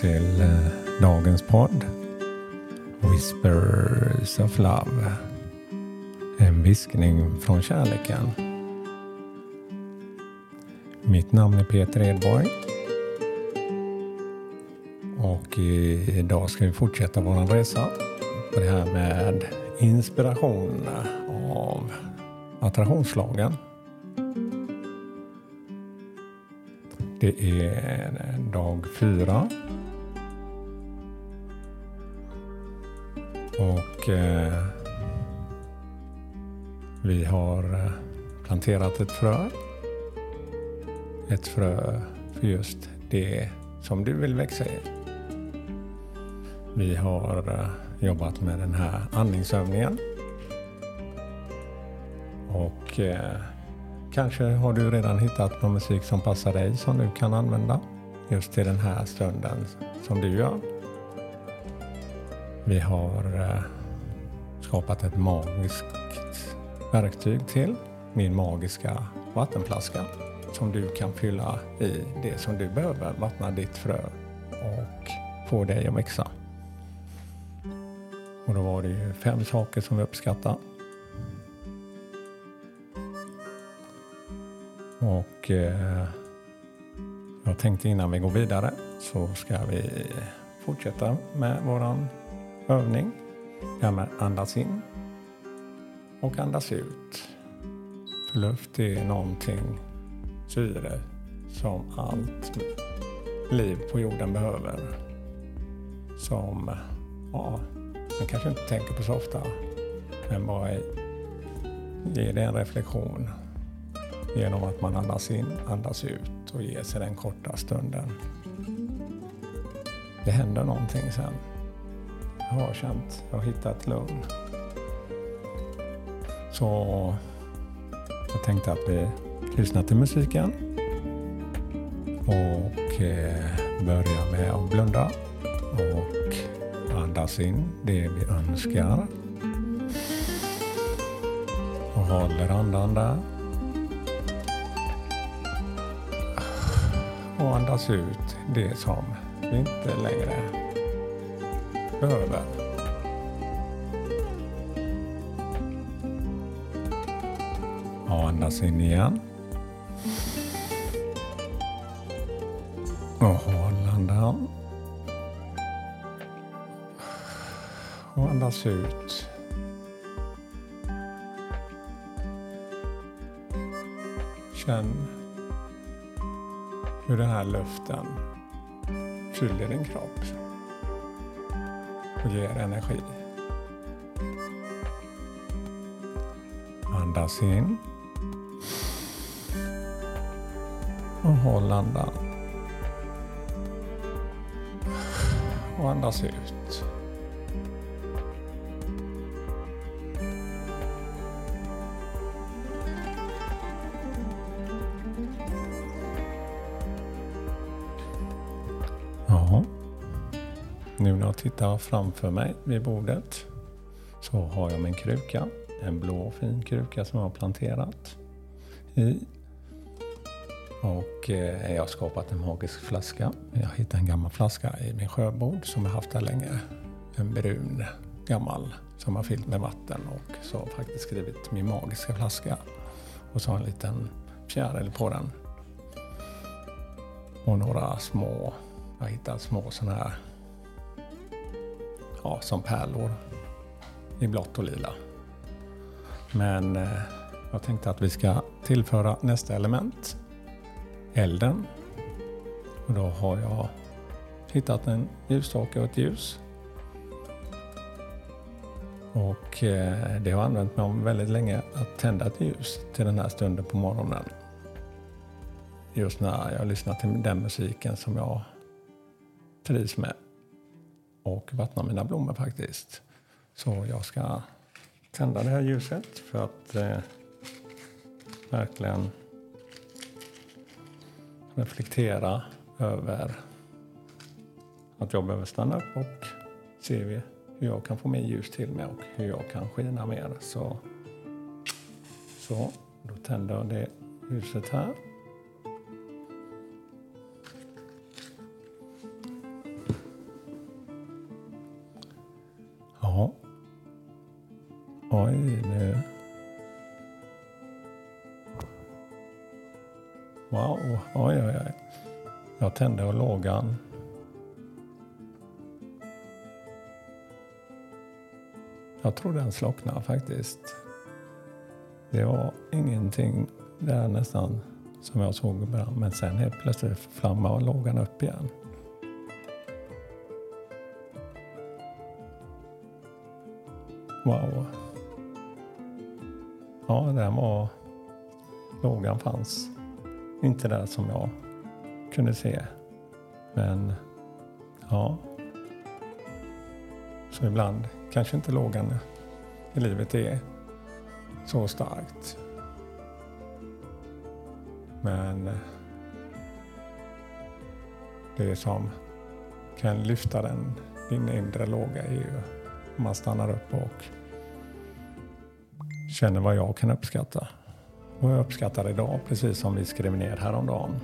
till eh, dagens podd. Whispers of Love. En viskning från kärleken. Mitt namn är Peter Edborg. Och idag ska vi fortsätta vår resa på det här med inspiration av attraktionslagen. Det är dag fyra. Och eh, vi har eh, planterat ett frö. Ett frö för just det som du vill växa i. Vi har eh, jobbat med den här andningsövningen. Och eh, Kanske har du redan hittat någon musik som passar dig som du kan använda just till den här stunden som du gör. Vi har eh, skapat ett magiskt verktyg till, min magiska vattenflaska som du kan fylla i det som du behöver vattna ditt frö och få dig att växa. Och då var det ju fem saker som vi uppskattade. Och eh, jag tänkte innan vi går vidare så ska vi fortsätta med våran övning. Det här med andas in och andas ut. För luft är någonting, syre, som allt liv på jorden behöver. Som, ja, man kanske inte tänker på så ofta, men bara ge det en reflektion genom att man andas in, andas ut och ger sig den korta stunden. Det händer någonting sen. Jag har känt, jag har hittat lugn. Så jag tänkte att vi lyssnar till musiken och eh, börjar med att blunda och andas in det vi önskar. Och håller andan där. och andas ut det som vi inte längre behöver. Och andas in igen. Och håll andan. Och andas ut. Känn hur den här luften fyller din kropp och ger energi. Andas in. Och håll andan. Och andas ut. Tittar framför mig vid bordet så har jag min kruka. En blå fin kruka som jag har planterat i. Och eh, jag har skapat en magisk flaska. Jag hittade en gammal flaska i min sjöbord som jag haft där länge. En brun gammal som har fyllt med vatten och så har jag faktiskt skrivit min magiska flaska. Och så har jag en liten fjäril på den. Och några små, jag har hittat små sådana här ja, som pärlor i blått och lila. Men eh, jag tänkte att vi ska tillföra nästa element, elden. Och då har jag hittat en ljusstake och ett ljus. Och eh, det har jag använt mig om väldigt länge att tända ett ljus till den här stunden på morgonen. Just när jag lyssnar till den musiken som jag trivs med och vattna mina blommor faktiskt. Så jag ska tända det här ljuset för att eh, verkligen reflektera över att jag behöver stanna upp och se hur jag kan få mer ljus till mig och hur jag kan skina mer. Så, så då tänder jag det ljuset här. Oj, nu. Wow, oj, oj, oj. Jag tände och lågan. Jag tror den slocknade faktiskt. Det var ingenting där nästan som jag såg brann. Men sen helt plötsligt flammade lågan upp igen. Wow. Ja, den var... Lågan fanns inte där som jag kunde se. Men ja. Så ibland kanske inte lågan i livet är så starkt. Men det som kan lyfta den, din inre låga är ju om man stannar upp och känner vad jag kan uppskatta. Och jag uppskattar idag, precis som vi skrev ner häromdagen.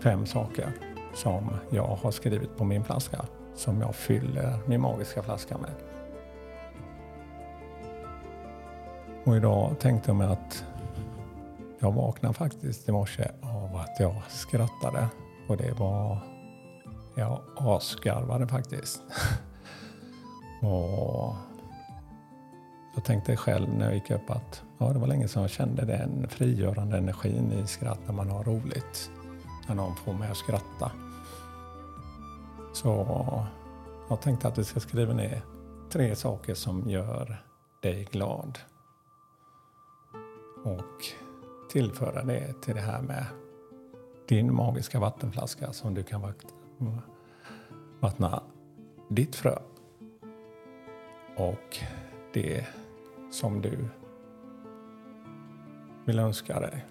Fem saker som jag har skrivit på min flaska som jag fyller min magiska flaska med. Och idag tänkte jag mig att jag vaknade faktiskt i morse av att jag skrattade. Och det var... Jag asgarvade faktiskt. och jag tänkte själv när jag gick upp att ja, det var länge sedan jag kände den frigörande energin i skratt när man har roligt. När någon får mig att skratta. Så jag tänkte att vi ska skriva ner tre saker som gör dig glad. Och tillföra det till det här med din magiska vattenflaska som du kan vattna ditt frö. Och det som du vill önska dig,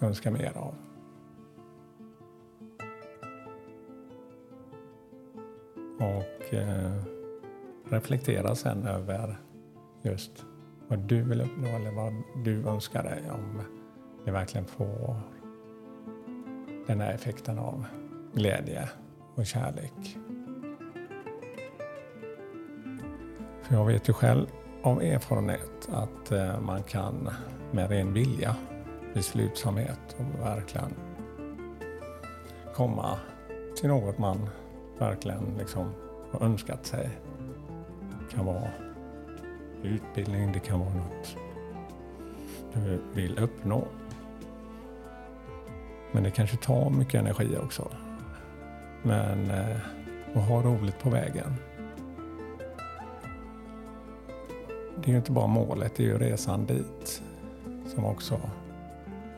önska mer av. Och eh, reflektera sen över just vad du vill uppnå eller vad du önskar dig om det verkligen får den här effekten av glädje och kärlek. För jag vet ju själv av erfarenhet att eh, man kan med ren vilja, beslutsamhet och verkligen komma till något man verkligen liksom har önskat sig. Det kan vara utbildning, det kan vara något du vill uppnå. Men det kanske tar mycket energi också. Men och att ha roligt på vägen. Det är ju inte bara målet, det är ju resan dit som också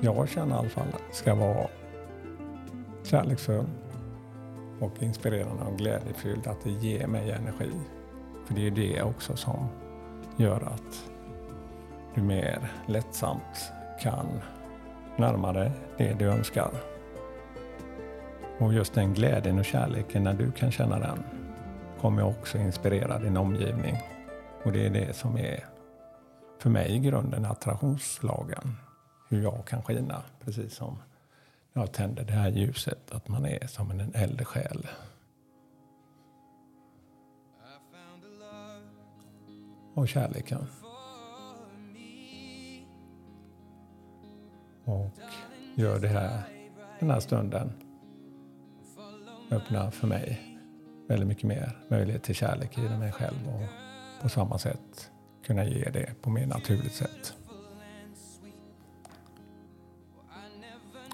jag känner i alla fall ska vara kärleksfull och inspirerande och glädjefylld. Att det ger mig energi. För det är ju det också som gör att du mer lättsamt kan närma dig det du önskar. Och just den glädjen och kärleken, när du kan känna den, kommer också inspirera din omgivning. Och det är det som är för mig i grunden attraktionslagen. Hur jag kan skina, precis som när jag tänder det här ljuset, att man är som en äldre själ. Och kärleken. Och gör det här, den här stunden öppnar för mig väldigt mycket mer möjlighet till kärlek i mig själv och på samma sätt kunna ge det på mer naturligt sätt.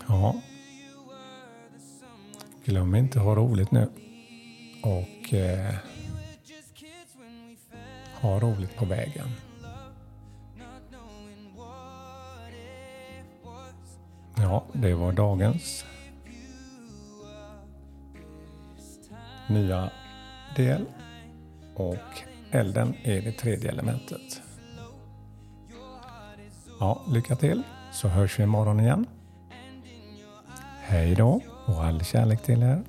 Ja. Glöm inte att ha roligt nu. Och eh, ha roligt på vägen. Ja, det var dagens nya del. Och elden är det tredje elementet. Ja, lycka till så hörs vi imorgon igen. Hej då och all kärlek till er.